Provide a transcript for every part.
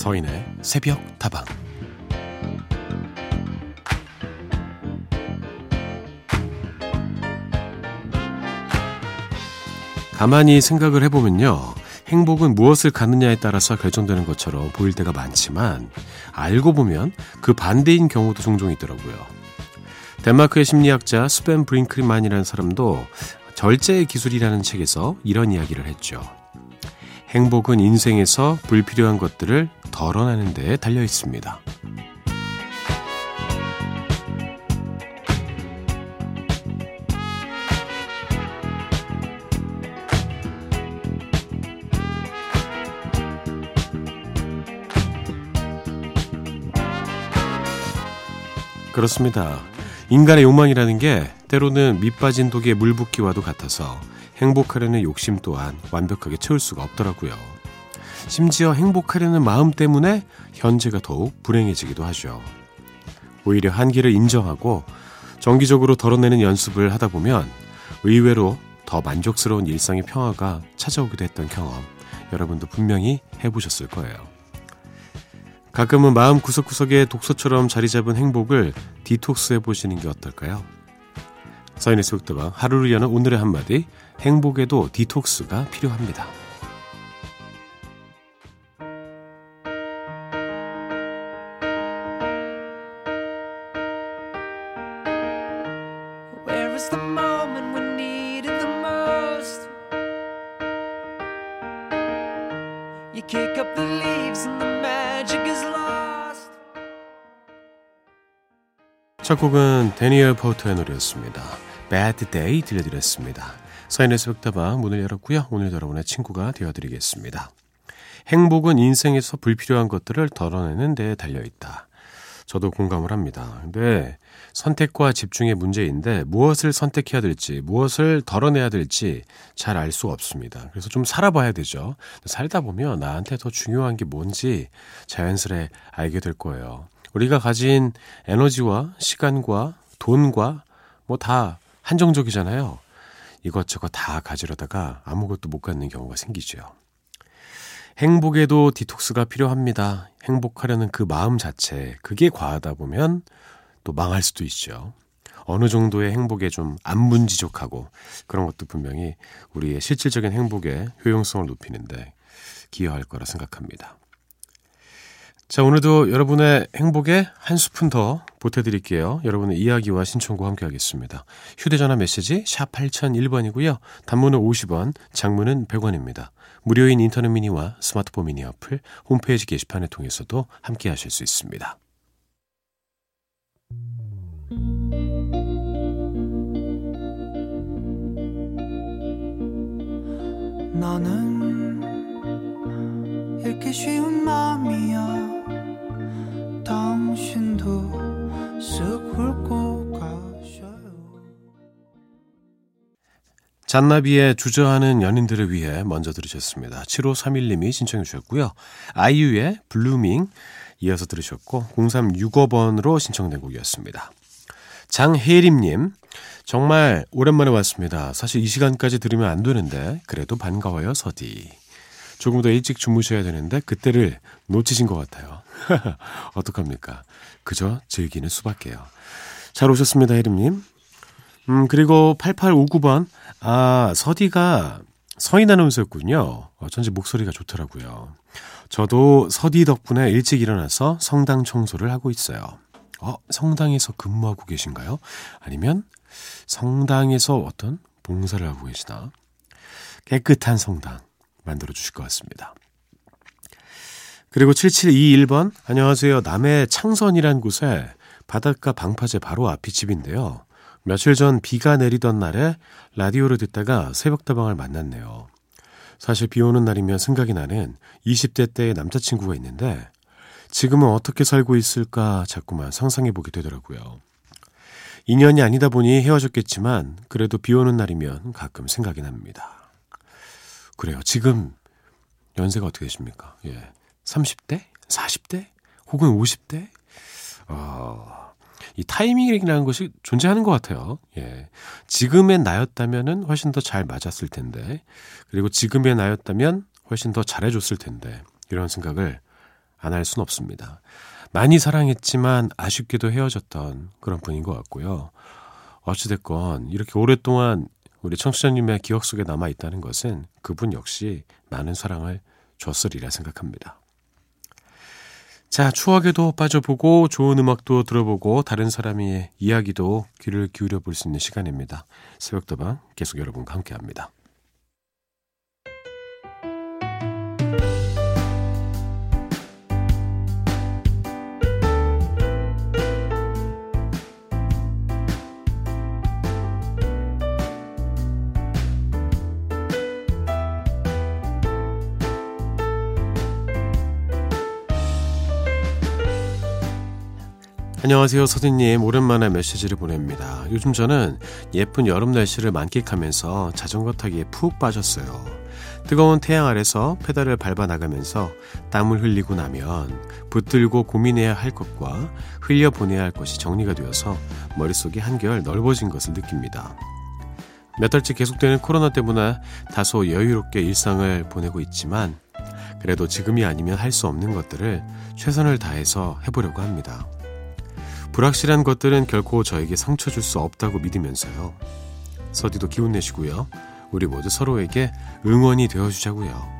서인의 새벽 다방 가만히 생각을 해보면요. 행복은 무엇을 갖느냐에 따라서 결정되는 것처럼 보일 때가 많지만 알고 보면 그 반대인 경우도 종종 있더라고요. 덴마크의 심리학자 스벤 브링크만이라는 사람도 절제의 기술이라는 책에서 이런 이야기를 했죠. 행복은 인생에서 불필요한 것들을 덜어내는 데에 달려 있습니다. 그렇습니다. 인간의 욕망이라는 게 때로는 밑 빠진 독에 물 붓기와도 같아서 행복하려는 욕심 또한 완벽하게 채울 수가 없더라고요. 심지어 행복하려는 마음 때문에 현재가 더욱 불행해지기도 하죠. 오히려 한계를 인정하고 정기적으로 덜어내는 연습을 하다 보면 의외로 더 만족스러운 일상의 평화가 찾아오기도 했던 경험 여러분도 분명히 해보셨을 거예요. 가끔은 마음 구석구석에 독서처럼 자리 잡은 행복을 디톡스 해보시는 게 어떨까요? 서인의 속도방 하루를 여는 오늘의 한마디 행복에도 디톡스가 필요합니다. 첫 곡은 데니얼 포터의 노래였습니다. Bad Day 들려드렸습니다. 사인의 새벽다방 문을 열었고요. 오늘 여러분의 친구가 되어드리겠습니다. 행복은 인생에서 불필요한 것들을 덜어내는 데 달려있다. 저도 공감을 합니다. 근데 선택과 집중의 문제인데 무엇을 선택해야 될지, 무엇을 덜어내야 될지 잘 알 수 없습니다. 그래서 좀 살아봐야 되죠. 살다 보면 나한테 더 중요한 게 뭔지 자연스레 알게 될 거예요. 우리가 가진 에너지와 시간과 돈과 뭐 다 한정적이잖아요. 이것저것 다 가지려다가 아무것도 못 갖는 경우가 생기죠. 행복에도 디톡스가 필요합니다. 행복하려는 그 마음 자체, 그게 과하다 보면 또 망할 수도 있죠. 어느 정도의 행복에 좀 안문지족하고 그런 것도 분명히 우리의 실질적인 행복의 효용성을 높이는데 기여할 거라 생각합니다. 자, 오늘도 여러분의 행복에 한 스푼 더 보태드릴게요. 여러분의 이야기와 신청과 함께 하겠습니다. 휴대전화 메시지 샵 8001번이고요. 단문은 50원, 장문은 100원입니다. 무료인 인터넷 미니와 스마트폰 미니 어플, 홈페이지 게시판을 통해서도 함께 하실 수 있습니다. 나는 이렇게 쉬운 마음이야 잔나비의 주저하는 연인들을 위해 먼저 들으셨습니다. 7531님이 신청해 주셨고요. 아이유의 블루밍 이어서 들으셨고 0365번으로 신청된 곡이었습니다. 장혜림님 정말 오랜만에 왔습니다. 사실 이 시간까지 들으면 안 되는데 그래도 반가워요 서디. 조금 더 일찍 주무셔야 되는데 그때를 놓치신 것 같아요. 어떡합니까? 그저 즐기는 수밖에요. 잘 오셨습니다, 혜림님. 음, 그리고 8859번. 아, 서디가 서인 아나운서였군요. 어쩐지 목소리가 좋더라고요. 저도 서디 덕분에 일찍 일어나서 성당 청소를 하고 있어요. 어, 성당에서 근무하고 계신가요? 아니면 성당에서 어떤 봉사를 하고 계시나? 깨끗한 성당. 만들어 주실 것 같습니다. 그리고 7721번 안녕하세요. 남해 창선이란 곳에 바닷가 방파제 바로 앞이 집인데요. 며칠 전 비가 내리던 날에 라디오를 듣다가 새벽다방을 만났네요. 사실 비 오는 날이면 생각이 나는 20대 때의 남자친구가 있는데 지금은 어떻게 살고 있을까 자꾸만 상상해 보게 되더라고요. 인연이 아니다 보니 헤어졌겠지만 그래도 비 오는 날이면 가끔 생각이 납니다. 그래요. 지금 연세가 어떻게 되십니까? 예. 30대? 40대? 혹은 50대? 어, 이 타이밍이라는 것이 존재하는 것 같아요. 예. 지금의 나였다면은 훨씬 더 잘 맞았을 텐데, 그리고 지금의 나였다면 훨씬 더 잘해줬을 텐데, 이런 생각을 안할순 없습니다. 많이 사랑했지만 아쉽게도 헤어졌던 그런 분인 것 같고요. 어찌됐건 이렇게 오랫동안 우리 청취자님의 기억 속에 남아 있다는 것은 그분 역시 많은 사랑을 줬으리라 생각합니다. 자, 추억에도 빠져보고 좋은 음악도 들어보고 다른 사람의 이야기도 귀를 기울여 볼 수 있는 시간입니다. 새벽다방 계속 여러분과 함께 합니다. 안녕하세요, 서진님. 오랜만에 메시지를 보냅니다. 요즘 저는 예쁜 여름 날씨를 만끽하면서 자전거 타기에 푹 빠졌어요. 뜨거운 태양 아래서 페달을 밟아 나가면서 땀을 흘리고 나면 붙들고 고민해야 할 것과 흘려 보내야 할 것이 정리가 되어서 머릿속이 한결 넓어진 것을 느낍니다. 몇 달째 계속되는 코로나 때문에 다소 여유롭게 일상을 보내고 있지만 그래도 지금이 아니면 할 수 없는 것들을 최선을 다해서 해보려고 합니다. 불확실한 것들은 결코 저에게 상처 줄 수 없다고 믿으면서요. 서디도 기운 내시고요. 우리 모두 서로에게 응원이 되어 주자고요.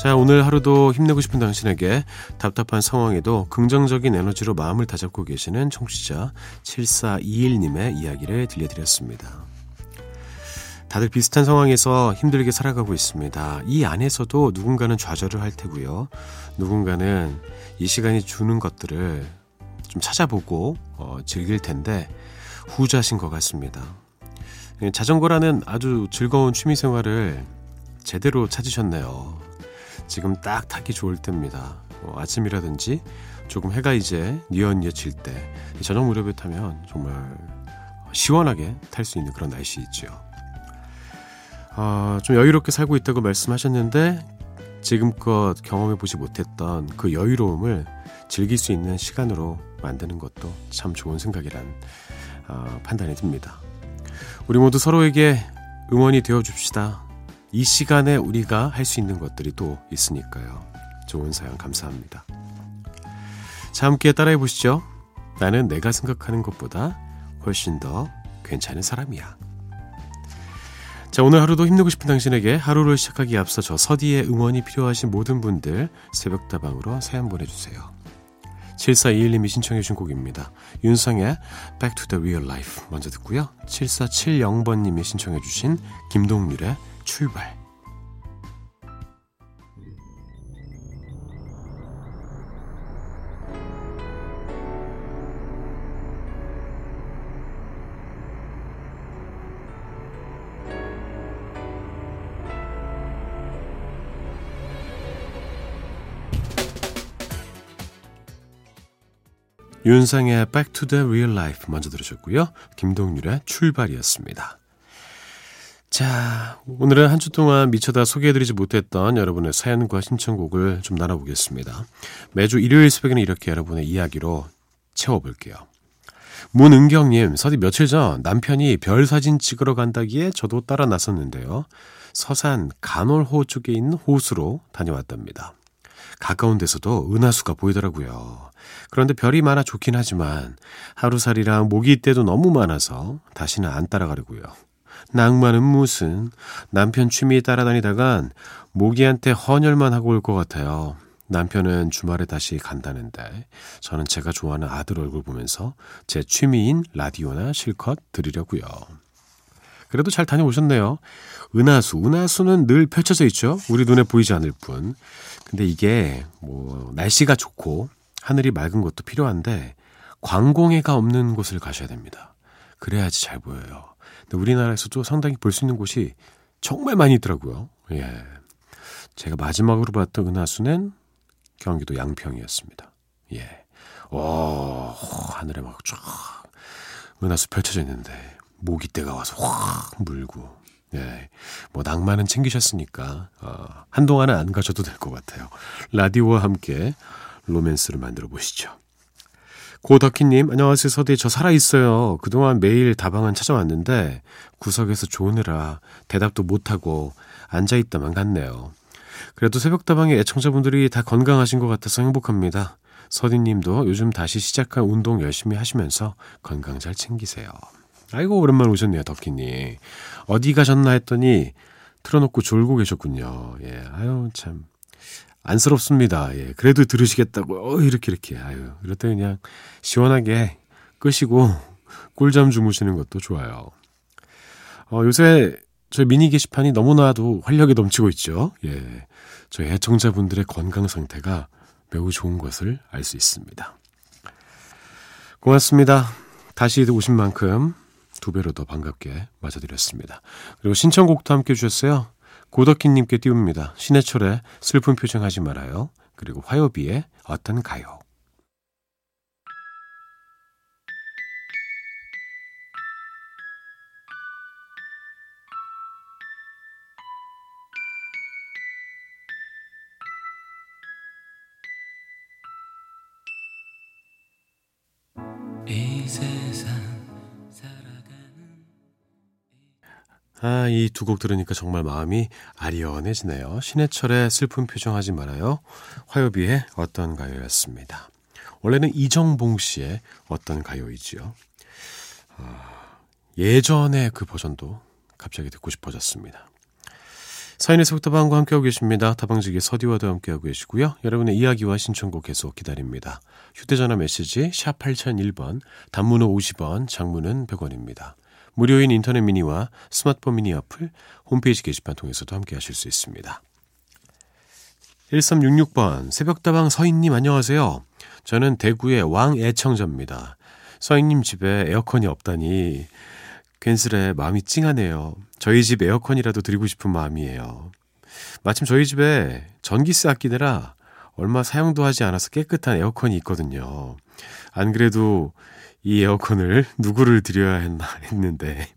자, 오늘 하루도 힘내고 싶은 당신에게 답답한 상황에도 긍정적인 에너지로 마음을 다잡고 계시는 청취자 7421님의 이야기를 들려드렸습니다. 다들 비슷한 상황에서 힘들게 살아가고 있습니다. 이 안에서도 누군가는 좌절을 할 테고요. 누군가는 이 시간이 주는 것들을 좀 찾아보고 어, 즐길 텐데 후자신 것 같습니다. 자전거라는 아주 즐거운 취미 생활을 제대로 찾으셨네요. 지금 딱 타기 좋을 때입니다. 어, 아침이라든지 조금 해가 이제 뉘엿뉘엿질 때 저녁 무렵에 타면 정말 시원하게 탈 수 있는 그런 날씨 있죠. 어, 좀 여유롭게 살고 있다고 말씀하셨는데 지금껏 경험해 보지 못했던 그 여유로움을 즐길 수 있는 시간으로 만드는 것도 참 좋은 생각이란 어, 판단이 듭니다. 우리 모두 서로에게 응원이 되어 줍시다. 이 시간에 우리가 할 수 있는 것들이 또 있으니까요. 좋은 사연 감사합니다. 자, 함께 따라해 보시죠. 나는 내가 생각하는 것보다 훨씬 더 괜찮은 사람이야. 자, 오늘 하루도 힘내고 싶은 당신에게 하루를 시작하기 앞서 저 서디의 응원이 필요하신 모든 분들 새벽다방으로 사연 보내주세요. 7421님이 신청해 주신 곡입니다. 윤성의 Back to the Real Life 먼저 듣고요. 7470번님이 신청해 주신 김동률의 출발. 윤상의 Back to the Real Life 먼저 들으셨고요. 김동률의 출발이었습니다. 자, 오늘은 한 주 동안 미쳐다 소개해드리지 못했던 여러분의 사연과 신청곡을 좀 나눠보겠습니다. 매주 일요일 새벽에는 이렇게 여러분의 이야기로 채워볼게요. 문은경님, 서디 며칠 전 남편이 별 사진 찍으러 간다기에 저도 따라 나섰는데요. 서산 간월호 쪽에 있는 호수로 다녀왔답니다. 가까운 데서도 은하수가 보이더라고요. 그런데 별이 많아 좋긴 하지만 하루살이랑 모기 떼도 너무 많아서 다시는 안 따라가려고요. 낭만은 무슨 남편 취미 따라다니다간 모기한테 헌혈만 하고 올 것 같아요. 남편은 주말에 다시 간다는데 저는 제가 좋아하는 아들 얼굴 보면서 제 취미인 라디오나 실컷 들으려고요. 그래도 잘 다녀오셨네요. 은하수, 은하수는 늘 펼쳐져 있죠. 우리 눈에 보이지 않을 뿐. 근데 이게 뭐 날씨가 좋고 하늘이 맑은 것도 필요한데 광공해가 없는 곳을 가셔야 됩니다. 그래야지 잘 보여요. 우리나라에서도 상당히 볼 수 있는 곳이 정말 많이 있더라고요. 예. 제가 마지막으로 봤던 은하수는 경기도 양평이었습니다. 예. 오, 하늘에 막 쫙 은하수 펼쳐져 있는데 모기떼가 와서 확 물고 예. 뭐 낭만은 챙기셨으니까 어, 한동안은 안 가셔도 될 것 같아요. 라디오와 함께 로맨스를 만들어 보시죠. 고덕희님, 안녕하세요. 서디. 저 살아있어요. 그동안 매일 다방은 찾아왔는데 구석에서 좋으느라 대답도 못하고 앉아있다만 갔네요. 그래도 새벽 다방의 애청자분들이 다 건강하신 것 같아서 행복합니다. 서디님도 요즘 다시 시작한 운동 열심히 하시면서 건강 잘 챙기세요. 아이고, 오랜만에 오셨네요, 덕희님. 어디 가셨나 했더니 틀어놓고 졸고 계셨군요. 예, 아유, 참. 안쓰럽습니다. 예. 그래도 들으시겠다고, 어, 이렇게, 이렇게. 아유, 이럴 때 그냥 시원하게 끄시고 꿀잠 주무시는 것도 좋아요. 어, 요새 저희 미니 게시판이 너무나도 활력이 넘치고 있죠. 예. 저희 애청자분들의 건강 상태가 매우 좋은 것을 알 수 있습니다. 고맙습니다. 다시 오신 만큼 두 배로 더 반갑게 맞아드렸습니다. 그리고 신청곡도 함께 주셨어요. 고덕희님께 띄웁니다. 신해철의 슬픈 표정하지 말아요. 그리고 화요비의 어떤 가요. 아, 이 두 곡 들으니까 정말 마음이 아리언해지네요. 신해철의 슬픈 표정 하지 말아요. 화요비의 어떤 가요였습니다. 원래는 이정봉 씨의 어떤 가요이지요. 아, 예전의 그 버전도 갑자기 듣고 싶어졌습니다. 사인의 속다방과 함께하고 계십니다. 다방지기 서디와도 함께하고 계시고요. 여러분의 이야기와 신청곡 계속 기다립니다. 휴대전화 메시지 샵 8001번, 단문은 50원, 장문은 100원입니다. 무료인 인터넷 미니와 스마트폰 미니 어플, 홈페이지 게시판 통해서도 함께 하실 수 있습니다. 1366번 새벽다방 서인님 안녕하세요. 저는 대구의 왕 애청자입니다. 서인님 집에 에어컨이 없다니 괜스레 마음이 찡하네요. 저희 집 에어컨이라도 드리고 싶은 마음이에요. 마침 저희 집에 전기세 아끼느라 얼마 사용도 하지 않아서 깨끗한 에어컨이 있거든요. 안 그래도 이 에어컨을 누구를 드려야 했나 했는데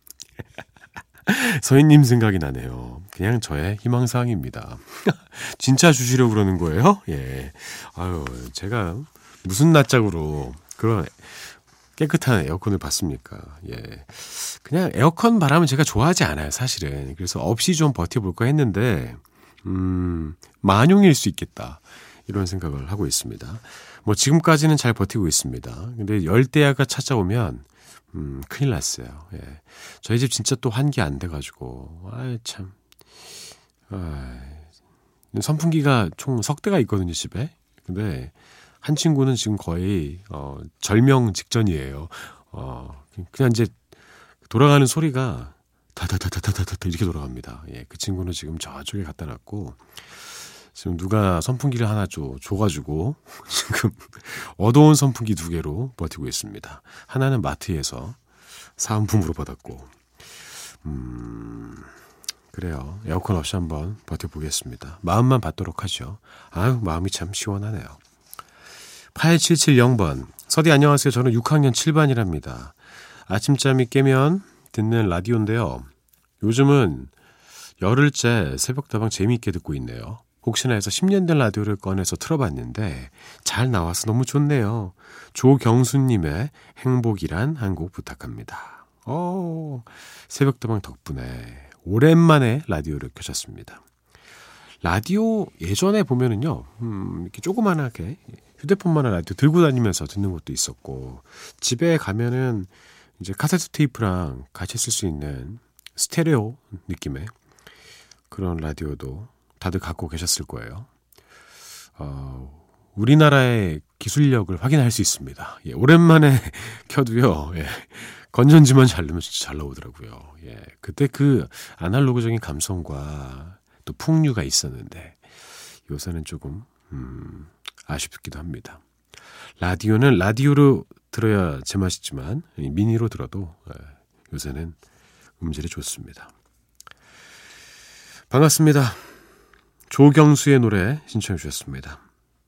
서인님 생각이 나네요. 그냥 저의 희망사항입니다. 진짜 주시려고 그러는 거예요? 예. 아유, 제가 무슨 낯짝으로 그런 깨끗한 에어컨을 받습니까? 예. 그냥 에어컨 바람은 제가 좋아하지 않아요, 사실은. 그래서 없이 좀 버텨볼까 했는데, 음, 만용일 수 있겠다. 이런 생각을 하고 있습니다. 뭐 지금까지는 잘 버티고 있습니다. 근데 열대야가 찾아오면 음, 큰일 났어요. 예. 저희 집 진짜 또 환기 안 돼가지고, 아 참. 아, 선풍기가 총 석 대가 있거든요, 집에. 근데 한 친구는 지금 거의, 어, 절명 직전이에요. 어, 그냥 이제 돌아가는 소리가 다다다다다다다 이렇게 돌아갑니다. 예, 그 친구는 지금 저쪽에 갖다 놨고, 지금 누가 선풍기를 하나 줘, 줘가지고 지금 어두운 선풍기 두 개로 버티고 있습니다. 하나는 마트에서 사은품으로 받았고, 음, 그래요. 에어컨 없이 한번 버텨보겠습니다. 마음만 받도록 하죠. 아유, 마음이 참 시원하네요. 8770번. 서디 안녕하세요. 저는 6학년 7반이랍니다. 아침잠이 깨면 듣는 라디오인데요. 요즘은 열흘째 새벽다방 재미있게 듣고 있네요. 혹시나 해서 10년 된 라디오를 꺼내서 틀어봤는데 잘 나와서 너무 좋네요. 조경수님의 행복이란 한 곡 부탁합니다. 어, 새벽다방 덕분에 오랜만에 라디오를 켜셨습니다. 라디오 예전에 보면은요, 음, 이렇게 조그만하게 휴대폰만한 라디오 들고 다니면서 듣는 것도 있었고, 집에 가면은 이제 카세트 테이프랑 같이 쓸 수 있는 스테레오 느낌의 그런 라디오도 다들 갖고 계셨을 거예요. 어, 우리나라의 기술력을 확인할 수 있습니다. 예, 오랜만에 켜도요, 예, 건전지만 잘 넣으면 진짜 잘 나오더라고요. 예, 그때 그 아날로그적인 감성과 또 풍류가 있었는데, 요새는 조금, 음, 아쉽기도 합니다. 라디오는 라디오로 들어야 제맛이지만, 미니로 들어도, 예, 요새는 음질이 좋습니다. 반갑습니다. 조경수의 노래 신청해 주셨습니다.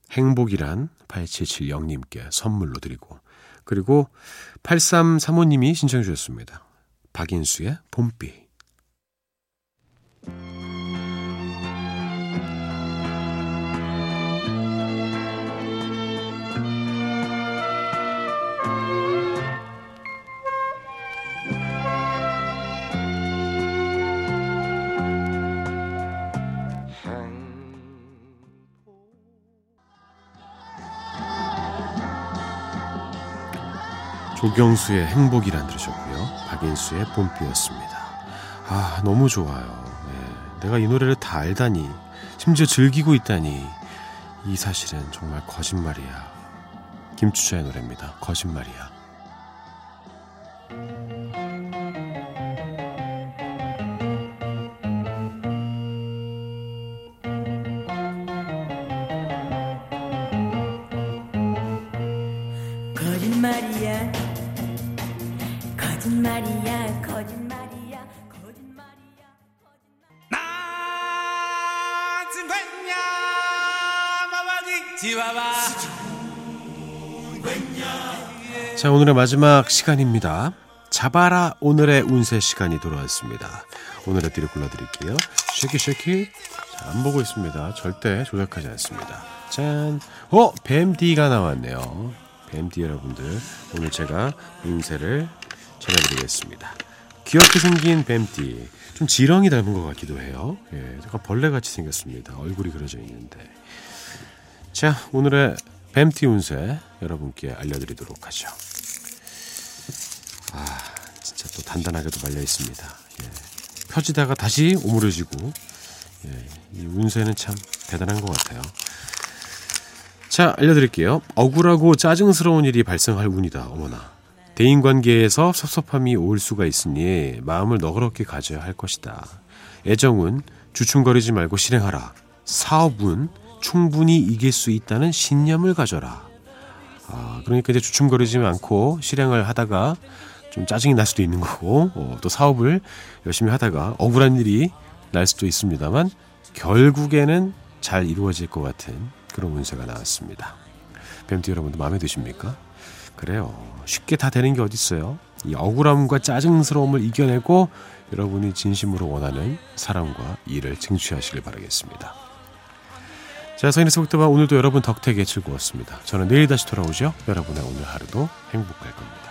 행복이란 8770님께 선물로 드리고 그리고 8335님이 신청해 주셨습니다. 박인수의 봄비 조경수의 행복이란 들으셨고요. 박인수의 봄비였습니다. 아, 너무 좋아요. 네, 내가 이 노래를 다 알다니, 심지어 즐기고 있다니, 이 사실은 정말 거짓말이야. 김추자의 노래입니다. 거짓말이야. 자, 오늘의 마지막 시간입니다. 잡아라 오늘의 운세 시간이 돌아왔습니다. 오늘의 띠를 골라드릴게요. 쉐키 쉐키. 자, 안 보고 있습니다. 절대 조작하지 않습니다. 짠. 어, 뱀띠가 나왔네요. 뱀띠 여러분들. 오늘 제가 운세를 전해드리겠습니다. 귀엽게 생긴 뱀띠. 좀 지렁이 닮은 것 같기도 해요. 예, 약간 벌레같이 생겼습니다. 얼굴이 그려져 있는데. 자, 오늘의 뱀띠 운세 여러분께 알려드리도록 하죠. 아, 진짜 또 단단하게도 말려 있습니다. 예. 펴지다가 다시 오므려지고, 예, 이 운세는 참 대단한 것 같아요. 자, 알려드릴게요. 억울하고 짜증스러운 일이 발생할 운이다. 어머나. 대인 관계에서 섭섭함이 올 수가 있으니 마음을 너그럽게 가져야 할 것이다. 애정은 주춤거리지 말고 실행하라. 사업은 충분히 이길 수 있다는 신념을 가져라. 아, 그러니까 이제 주춤거리지 않고 실행을 하다가 좀 짜증이 날 수도 있는 거고, 어, 또 사업을 열심히 하다가 억울한 일이 날 수도 있습니다만, 결국에는 잘 이루어질 것 같은 그런 운세가 나왔습니다. 뱀띠 여러분도 마음에 드십니까? 그래요. 쉽게 다 되는 게 어딨어요. 이 억울함과 짜증스러움을 이겨내고 여러분이 진심으로 원하는 사랑과 일을 쟁취하시길 바라겠습니다. 자, 서인의 속도와 오늘도 여러분 덕택에 즐거웠습니다. 저는 내일 다시 돌아오죠. 여러분의 오늘 하루도 행복할 겁니다.